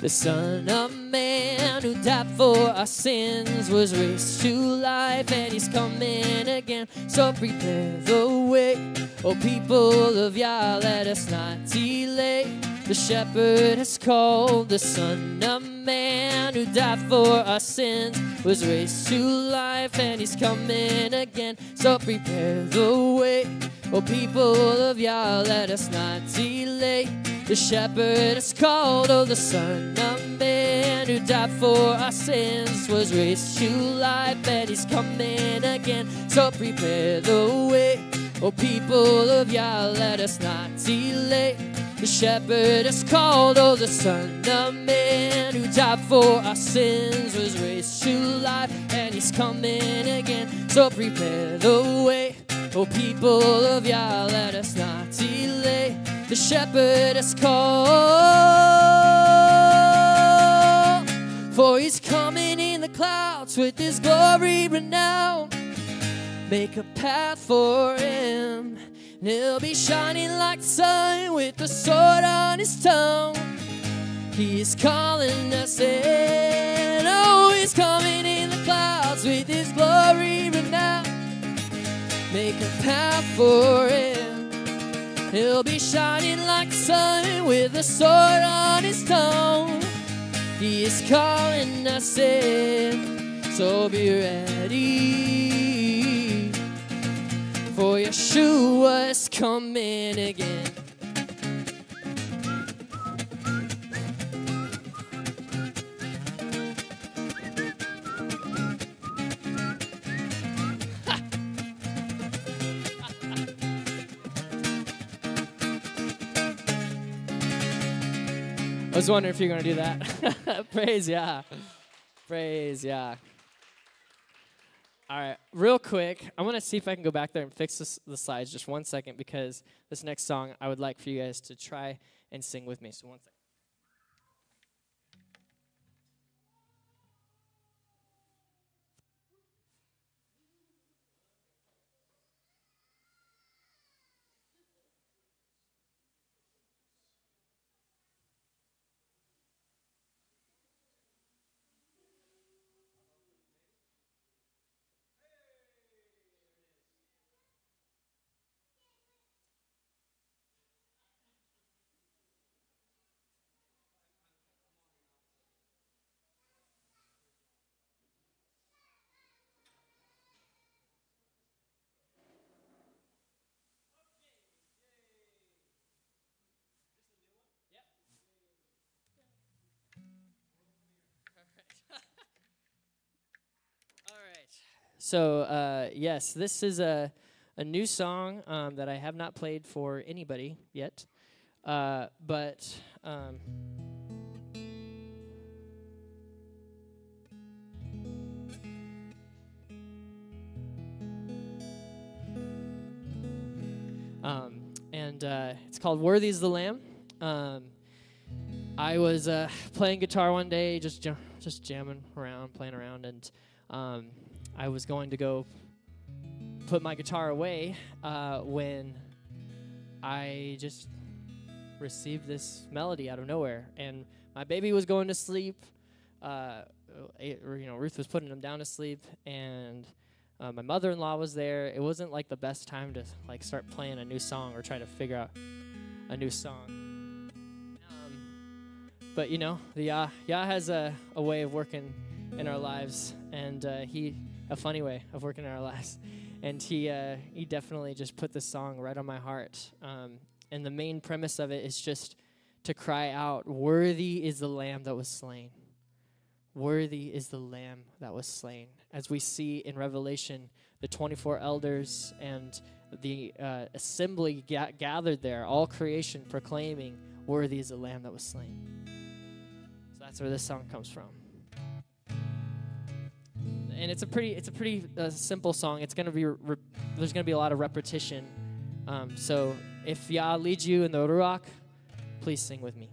The Son of Man who died for our sins was raised to life and he's coming again. So prepare the way, oh people of Yah, let us not delay. The shepherd has called the Son of Man who died for our sins was raised to life and he's coming again. So prepare the way, oh people of Yah, let us not delay. The shepherd is called, oh, the Son of Man who died for our sins was raised to life, and he's coming again. So prepare the way, oh, people of Yah, let us not delay. The shepherd is called, oh, the Son of Man who died for our sins was raised to life, and he's coming again. So prepare the way, oh, people of Yah, let us not delay the shepherd is called. For he's coming in the clouds with his glory renowned. Make a path for him. He'll be shining like the sun with the sword on his tongue. He is calling us in. Oh, he's coming in the clouds with his glory renowned. Make a path for him. He'll be shining like the sun with a sword on his tongue. He is calling us in, so be ready. For Yeshua is coming again. I was wondering if you're going to do that. <laughs> Praise Yah. Praise Yah. All right, real quick, I want to see if I can go back there and fix this, the slides just one second because this next song I would like for you guys to try and sing with me. So, one second. So, uh, yes, this is a, a new song um, that I have not played for anybody yet. Uh, but um, um, and uh, it's called Worthy is the Lamb. Um, I was uh, playing guitar one day, just just jamming around, playing around, and um, I was going to go put my guitar away uh, when I just received this melody out of nowhere, and my baby was going to sleep. Uh, it- you know, Ruth was putting him down to sleep, and uh, my mother-in-law was there. It wasn't like the best time to like start playing a new song or try to figure out a new song. Um, but you know, the Yah, Yah has a, a way of working in our lives, and uh, he a funny way of working in our lives, and he uh, he definitely just put this song right on my heart. Um, and the main premise of it is just to cry out, "Worthy is the Lamb that was slain." Worthy is the Lamb that was slain. As we see in Revelation, the 24 elders and the uh, assembly ga- gathered there, all creation proclaiming, Worthy is the Lamb that was slain. So that's where this song comes from. And it's a pretty, it's a pretty uh, simple song. It's gonna be, re- there's gonna be a lot of repetition. Um, so if Yah leads you in the Ruach, please sing with me.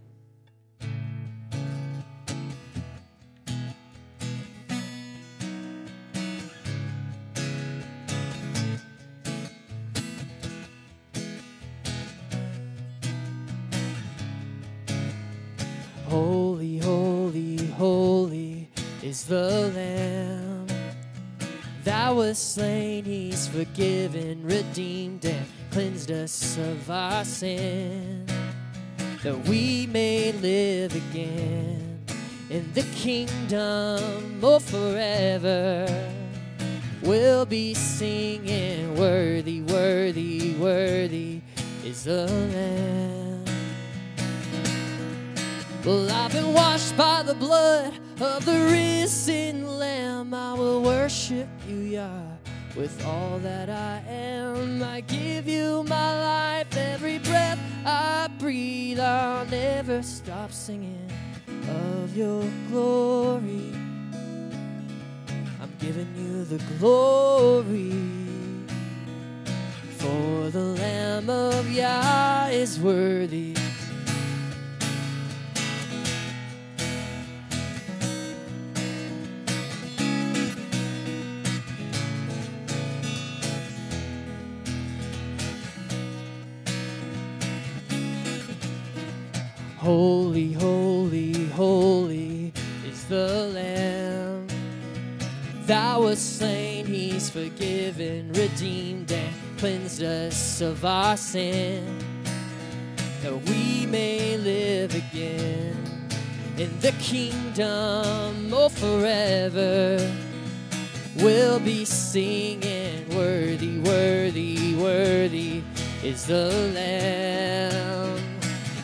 Slain. He's forgiven, redeemed, and cleansed us of our sin, that we may live again in the kingdom oh forever. We'll be singing, Worthy, worthy, worthy is the Lamb. Well, I've been washed by the blood of the risen Lamb. I will worship you, Yah, with all that I am. I give you my life, every breath I breathe. I'll never stop singing of your glory. I'm giving you the glory. For the Lamb of Yah is worthy. Holy, holy, holy is the Lamb that was slain. He's forgiven, redeemed, and cleansed us of our sin, that we may live again in the kingdom oh forever. We'll be singing, Worthy, worthy, worthy is the Lamb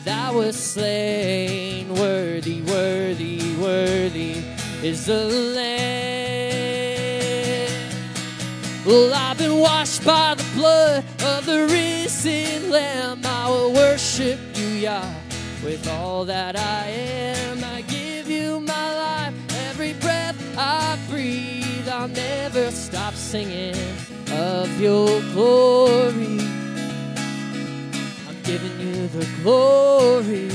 that was slain. Worthy, worthy, worthy is the Lamb. Well, I've been washed by the blood of the risen Lamb. I will worship you, Yah, with all that I am. I give you my life, every breath I breathe. I'll never stop singing of your glory. Giving you the glory.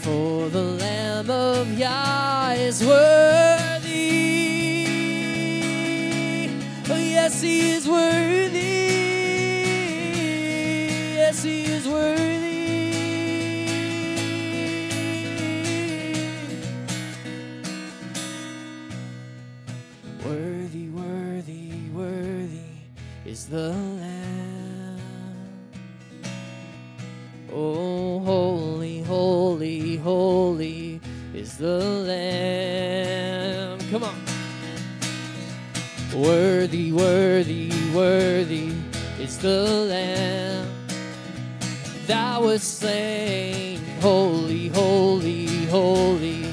For the Lamb of Yah is worthy. Oh, yes, He is worthy. Yes, He is worthy. Worthy, worthy, worthy is the Lamb. Oh, holy, holy, holy is the Lamb. Come on. Worthy, worthy, worthy is the Lamb that was slain. Holy, holy, holy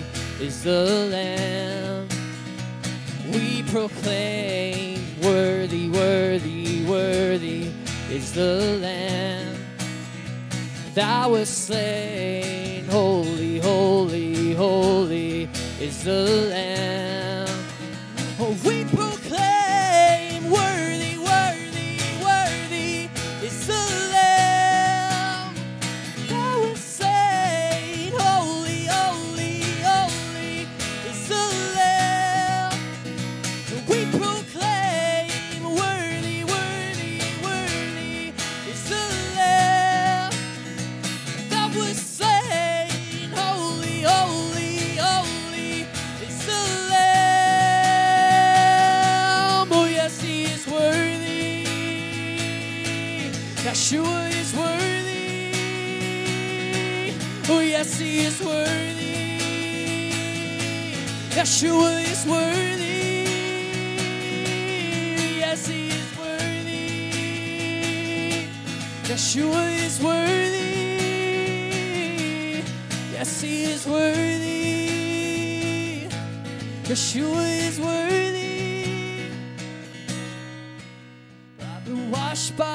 is the Lamb. We proclaim, worthy, worthy, worthy is the Lamb that was slain. Holy, holy, holy is the Lamb.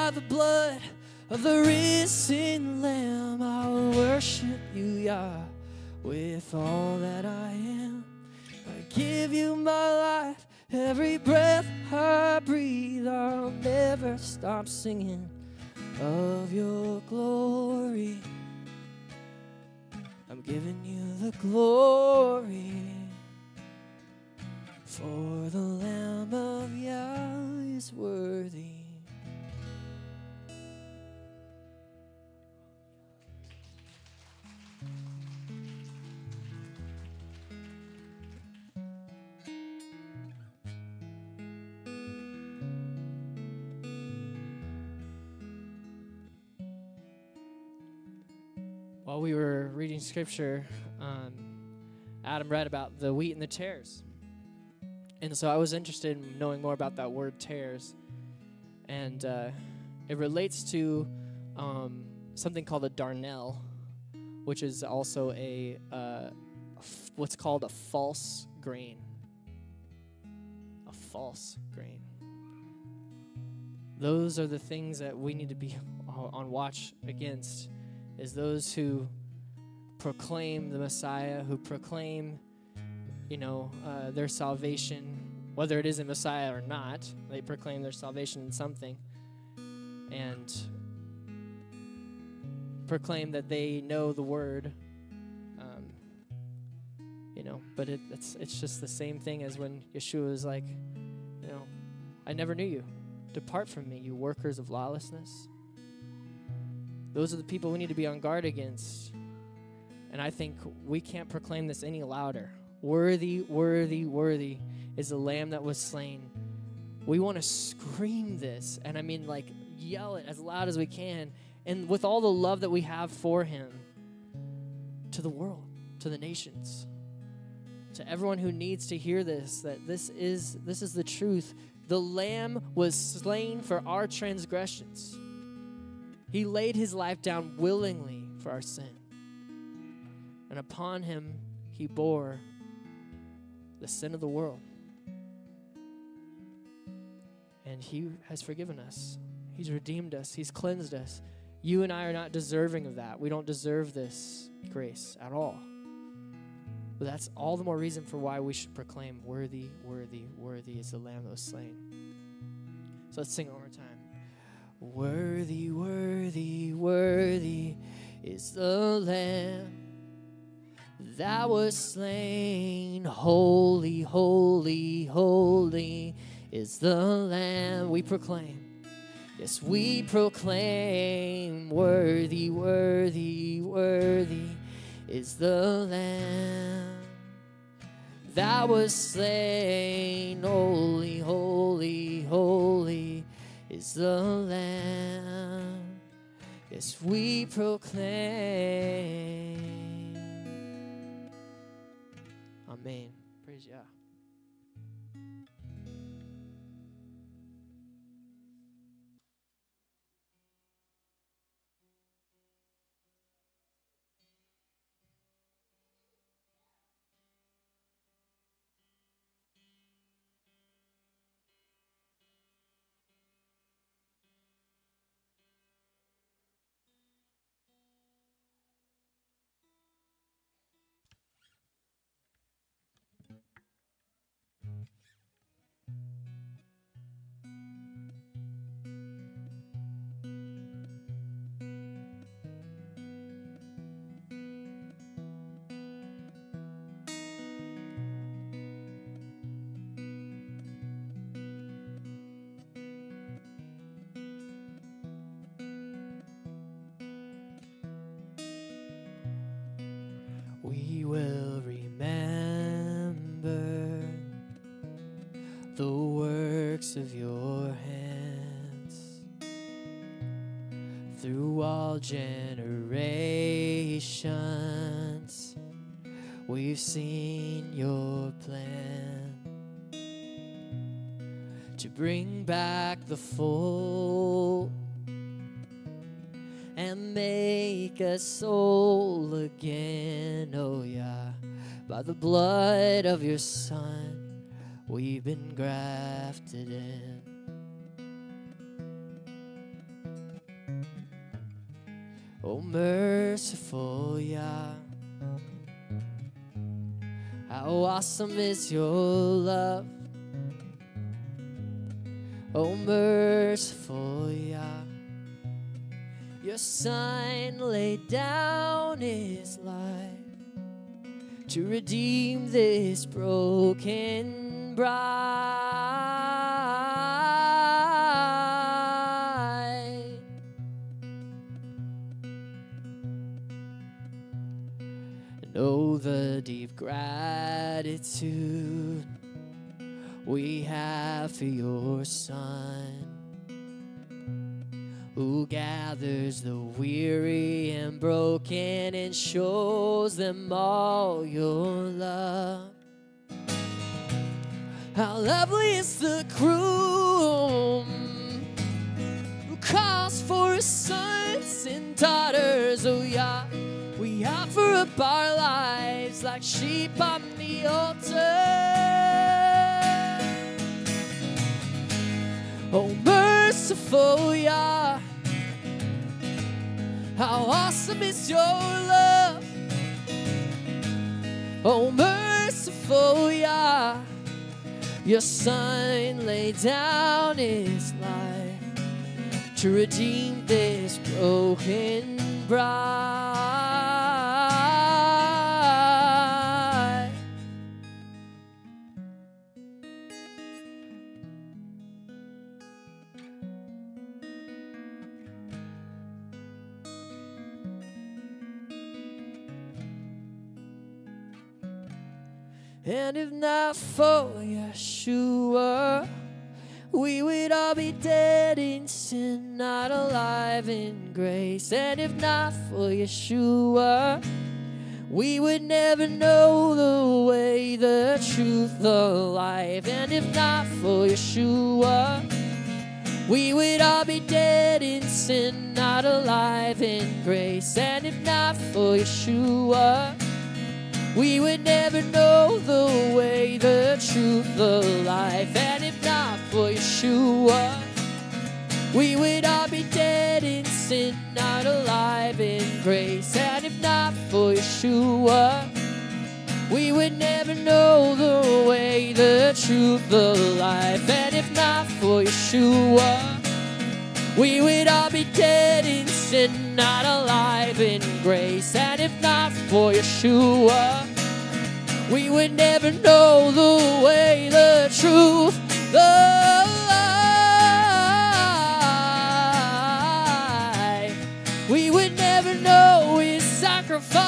By the blood of the risen Lamb. I will worship you, Yah, with all that I am. I give you my life, every breath I breathe. I'll never stop singing of your glory. I'm giving you the glory. For the Lamb of Yah is worthy. While we were reading scripture, um, Adam read about the wheat and the tares. And so I was interested in knowing more about that word tares. And uh, it relates to um, something called a darnel, which is also a uh, f- what's called a false grain. A false grain. Those are the things that we need to be <laughs> on watch against is those who proclaim the Messiah, who proclaim, you know, uh, their salvation, whether it is a Messiah or not. They proclaim their salvation in something, and proclaim that they know the Word. Um, you know, but it, it's it's just the same thing as when Yeshua is like, you know, I never knew you. Depart from me, you workers of lawlessness. Those are the people we need to be on guard against. And I think we can't proclaim this any louder. Worthy, worthy, worthy is the lamb that was slain. We want to scream this, and I mean, like, yell it as loud as we can, and with all the love that we have for him to the world, to the nations, to everyone who needs to hear this, that this is this is the truth. The lamb was slain for our transgressions. He laid his life down willingly for our sin. And upon him, he bore the sin of the world. And he has forgiven us, he's redeemed us, he's cleansed us. You and I are not deserving of that. We don't deserve this grace at all. But that's all the more reason for why we should proclaim, Worthy, worthy, worthy is the Lamb that was slain. So let's sing it one more time. Worthy, worthy, worthy is the Lamb that was slain. Holy, holy, holy is the Lamb we proclaim. Yes, we proclaim, worthy, worthy, worthy is the Lamb that was slain. Holy, holy, holy is the Lamb. Yes, we proclaim. Amen. Praise Yah. through all generations. We've seen your plan to bring back the fold and make us whole again. Oh, yeah. by the blood of your Son, we've been grafted in. Oh, merciful Yah, how awesome is your love. Oh, merciful Yah, your Son laid down his life to redeem this broken bride. Gratitude we have for your Son who gathers the weary and broken and shows them all your love. How lovely is the groom who calls for his sons and daughters. Oh, yeah, we offer up our lives like sheep on the altar. Oh, merciful Yah, how awesome is your love. Oh, merciful Yah, your Son laid down his life to redeem this broken bride. And if not for Yeshua, we would all be dead in sin, not alive in grace. And if not for Yeshua, we would never know the way, the truth, the life. And if not for Yeshua, we would all be dead in sin, not alive in grace. And if not for Yeshua, we would never know the way, the truth, the life. And if not for Yeshua, we would all be dead in sin, not alive in grace. And if not for Yeshua, we would never know the way, the truth, the life. And if not for Yeshua, we would all be dead sin, not alive in grace. And if not for Yeshua, we would never know the way, the truth, the life. We would never know his sacrifice.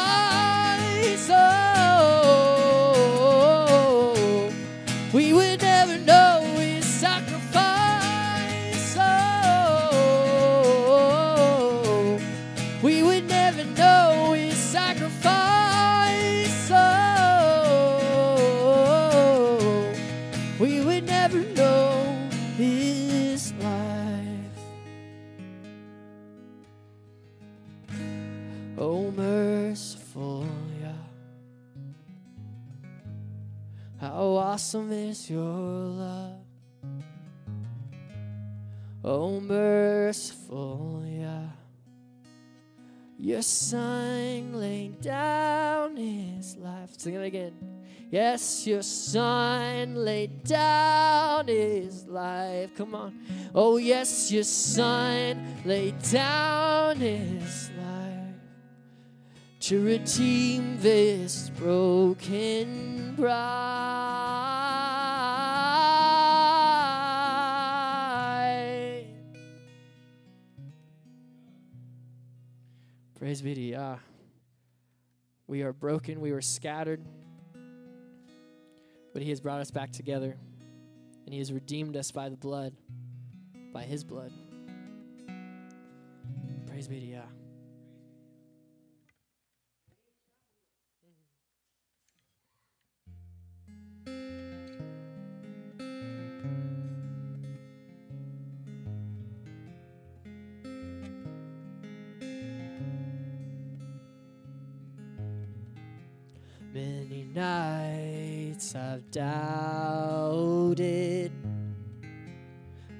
Awesome is your love. Oh, merciful Yah. Your son laid down his life. Sing it again. Yes, your son laid down his life. Come on. Oh, yes, your son laid down his life to redeem this broken bride. Praise be to Yah. We are broken, we were scattered, but He has brought us back together, and He has redeemed us by the blood, by His blood. Praise be to Yah. Many nights I've doubted,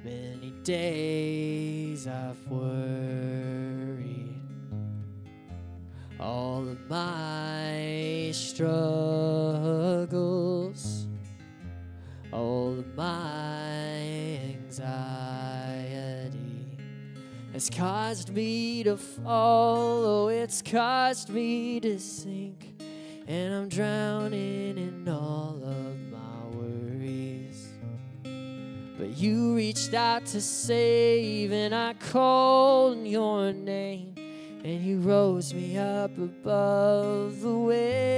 many days I've worried. All of my struggles, all of my anxiety has caused me to fall. Oh, it's caused me to sink and I'm drowning in all of my worries. But you reached out to save, and I called your name, and you rose me up above the waves.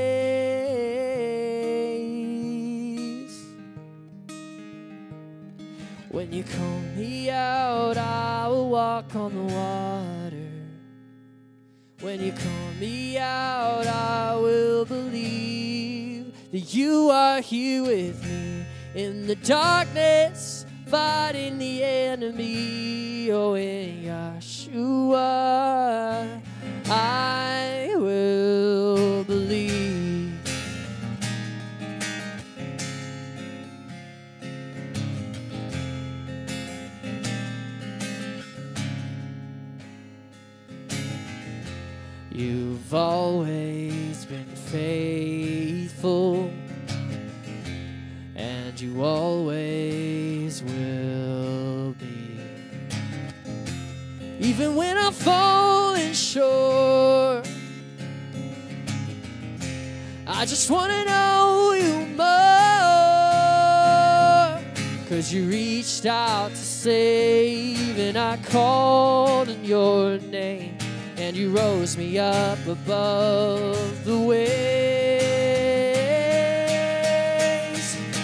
When you call me out, I will walk on the water. When you call me out, I will believe that you are here with me in the darkness, fighting the enemy. Oh, in Yeshua, I always been faithful, and you always will be. Even when I'm falling short, I just want to know you more. Cause you reached out to save, and I called on your name you rose me up above the waves.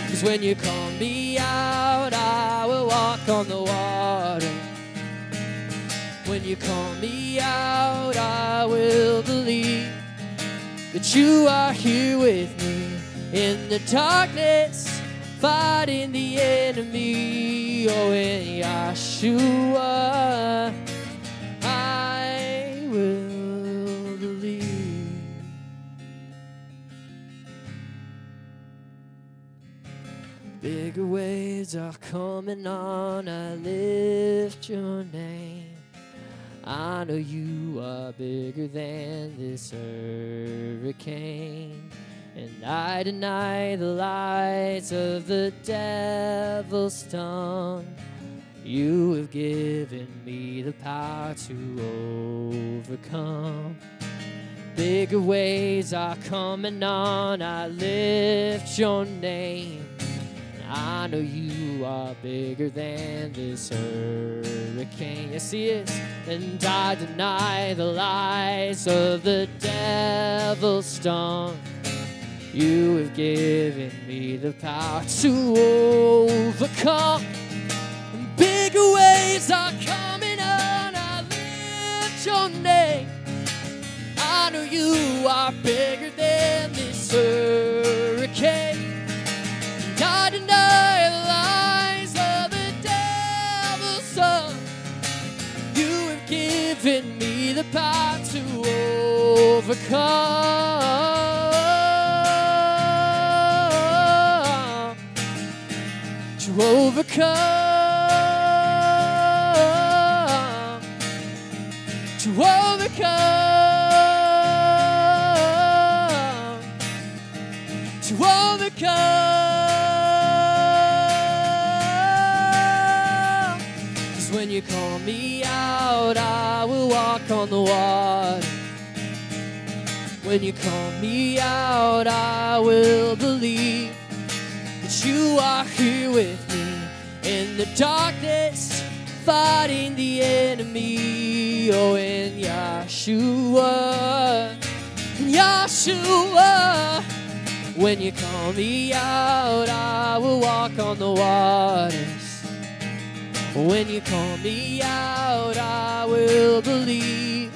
Cause when you call me out, I will walk on the water. When you call me out, I will believe that you are here with me in the darkness, fighting the enemy. Oh, in Yeshua. Bigger waves are coming on, I lift your name. I know you are bigger than this hurricane. And I deny the lies of the devil's tongue. You have given me the power to overcome. Bigger waves are coming on. I lift your name. I know you are bigger than this hurricane. Yes, He is. And I deny the lies of the devil's tongue. You have given me the power to overcome. Bigger waves are coming on. I lift your name. I know you are bigger than this hurricane. I deny the lies of the son. You have given me the power to overcome. To overcome. To overcome. When you call me out, I will walk on the water. When you call me out, I will believe that you are here with me in the darkness, fighting the enemy. Oh, in Yeshua, in Yeshua. When you call me out, I will walk on the waters. When you call me out, I will believe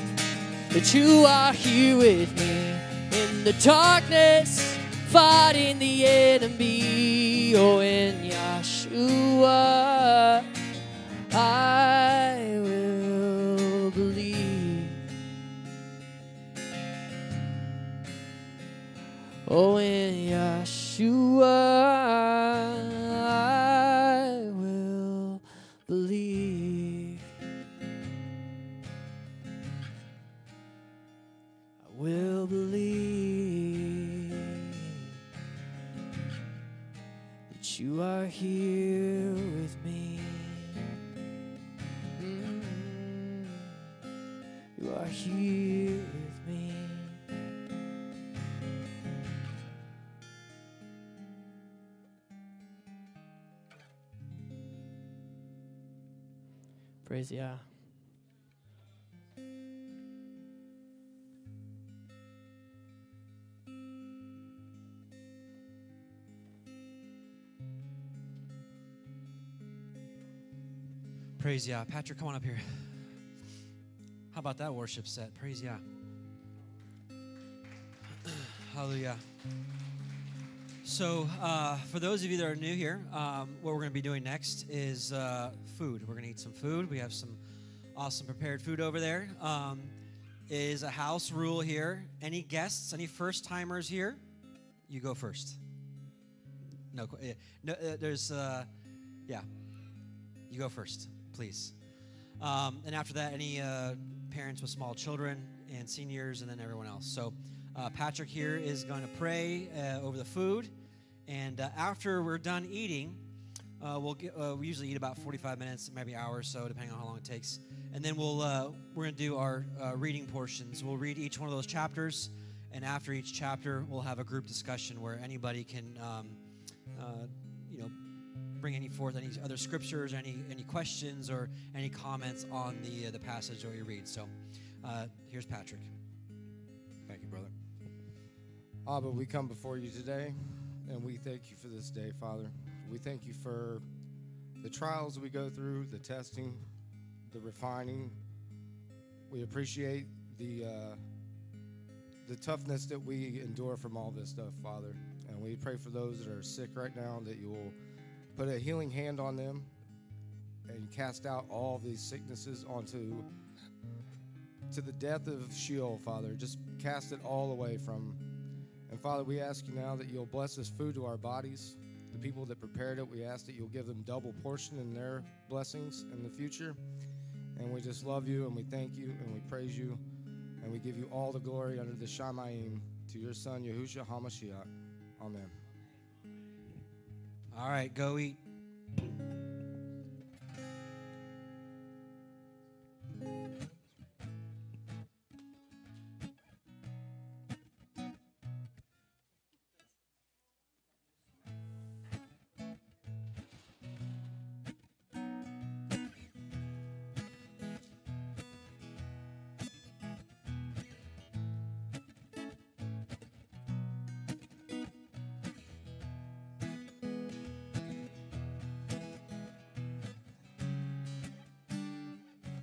that you are here with me in the darkness, fighting the enemy. Oh, in Yeshua, I will believe. Oh, are Praise Yah. Praise Yah. Patrick, come on up here. How about that worship set? Praise Yah. <clears throat> Hallelujah. So, uh, for those of you that are new here, um, what we're going to be doing next is uh, food. We're going to eat some food. We have some awesome prepared food over there. Um, is a house rule here. Any guests, any first timers here? You go first. No, no uh, there's, uh, yeah, you go first, please. Um, and after that, any uh, parents with small children and seniors, and then everyone else. So, uh, Patrick here is going to pray uh, over the food. And uh, after we're done eating, uh, we'll get, uh, we usually eat about 45 minutes, maybe an hour or so, depending on how long it takes. And then we'll uh, we're going to do our reading portions. We'll read each one of those chapters, and after each chapter, we'll have a group discussion where anybody can, um, you know, bring any forth any other scriptures, any any questions, or any comments on the uh, the passage that we read. So, uh, here's Patrick. Abba, we come before you today, and we thank you for this day, Father. We thank you for the trials we go through, the testing, the refining. We appreciate the uh, the toughness that we endure from all this stuff, Father. And we pray for those that are sick right now that you will put a healing hand on them and cast out all these sicknesses onto to the death of Sheol, Father. Just cast it all away from. And Father, we ask you now that you'll bless this food to our bodies. The people that prepared it, we ask that you'll give them double portion in their blessings in the future. And we just love you and we thank you and we praise you and we give you all the glory under the Shamayim to your son Yahushua HaMashiach. Amen. All right, go eat.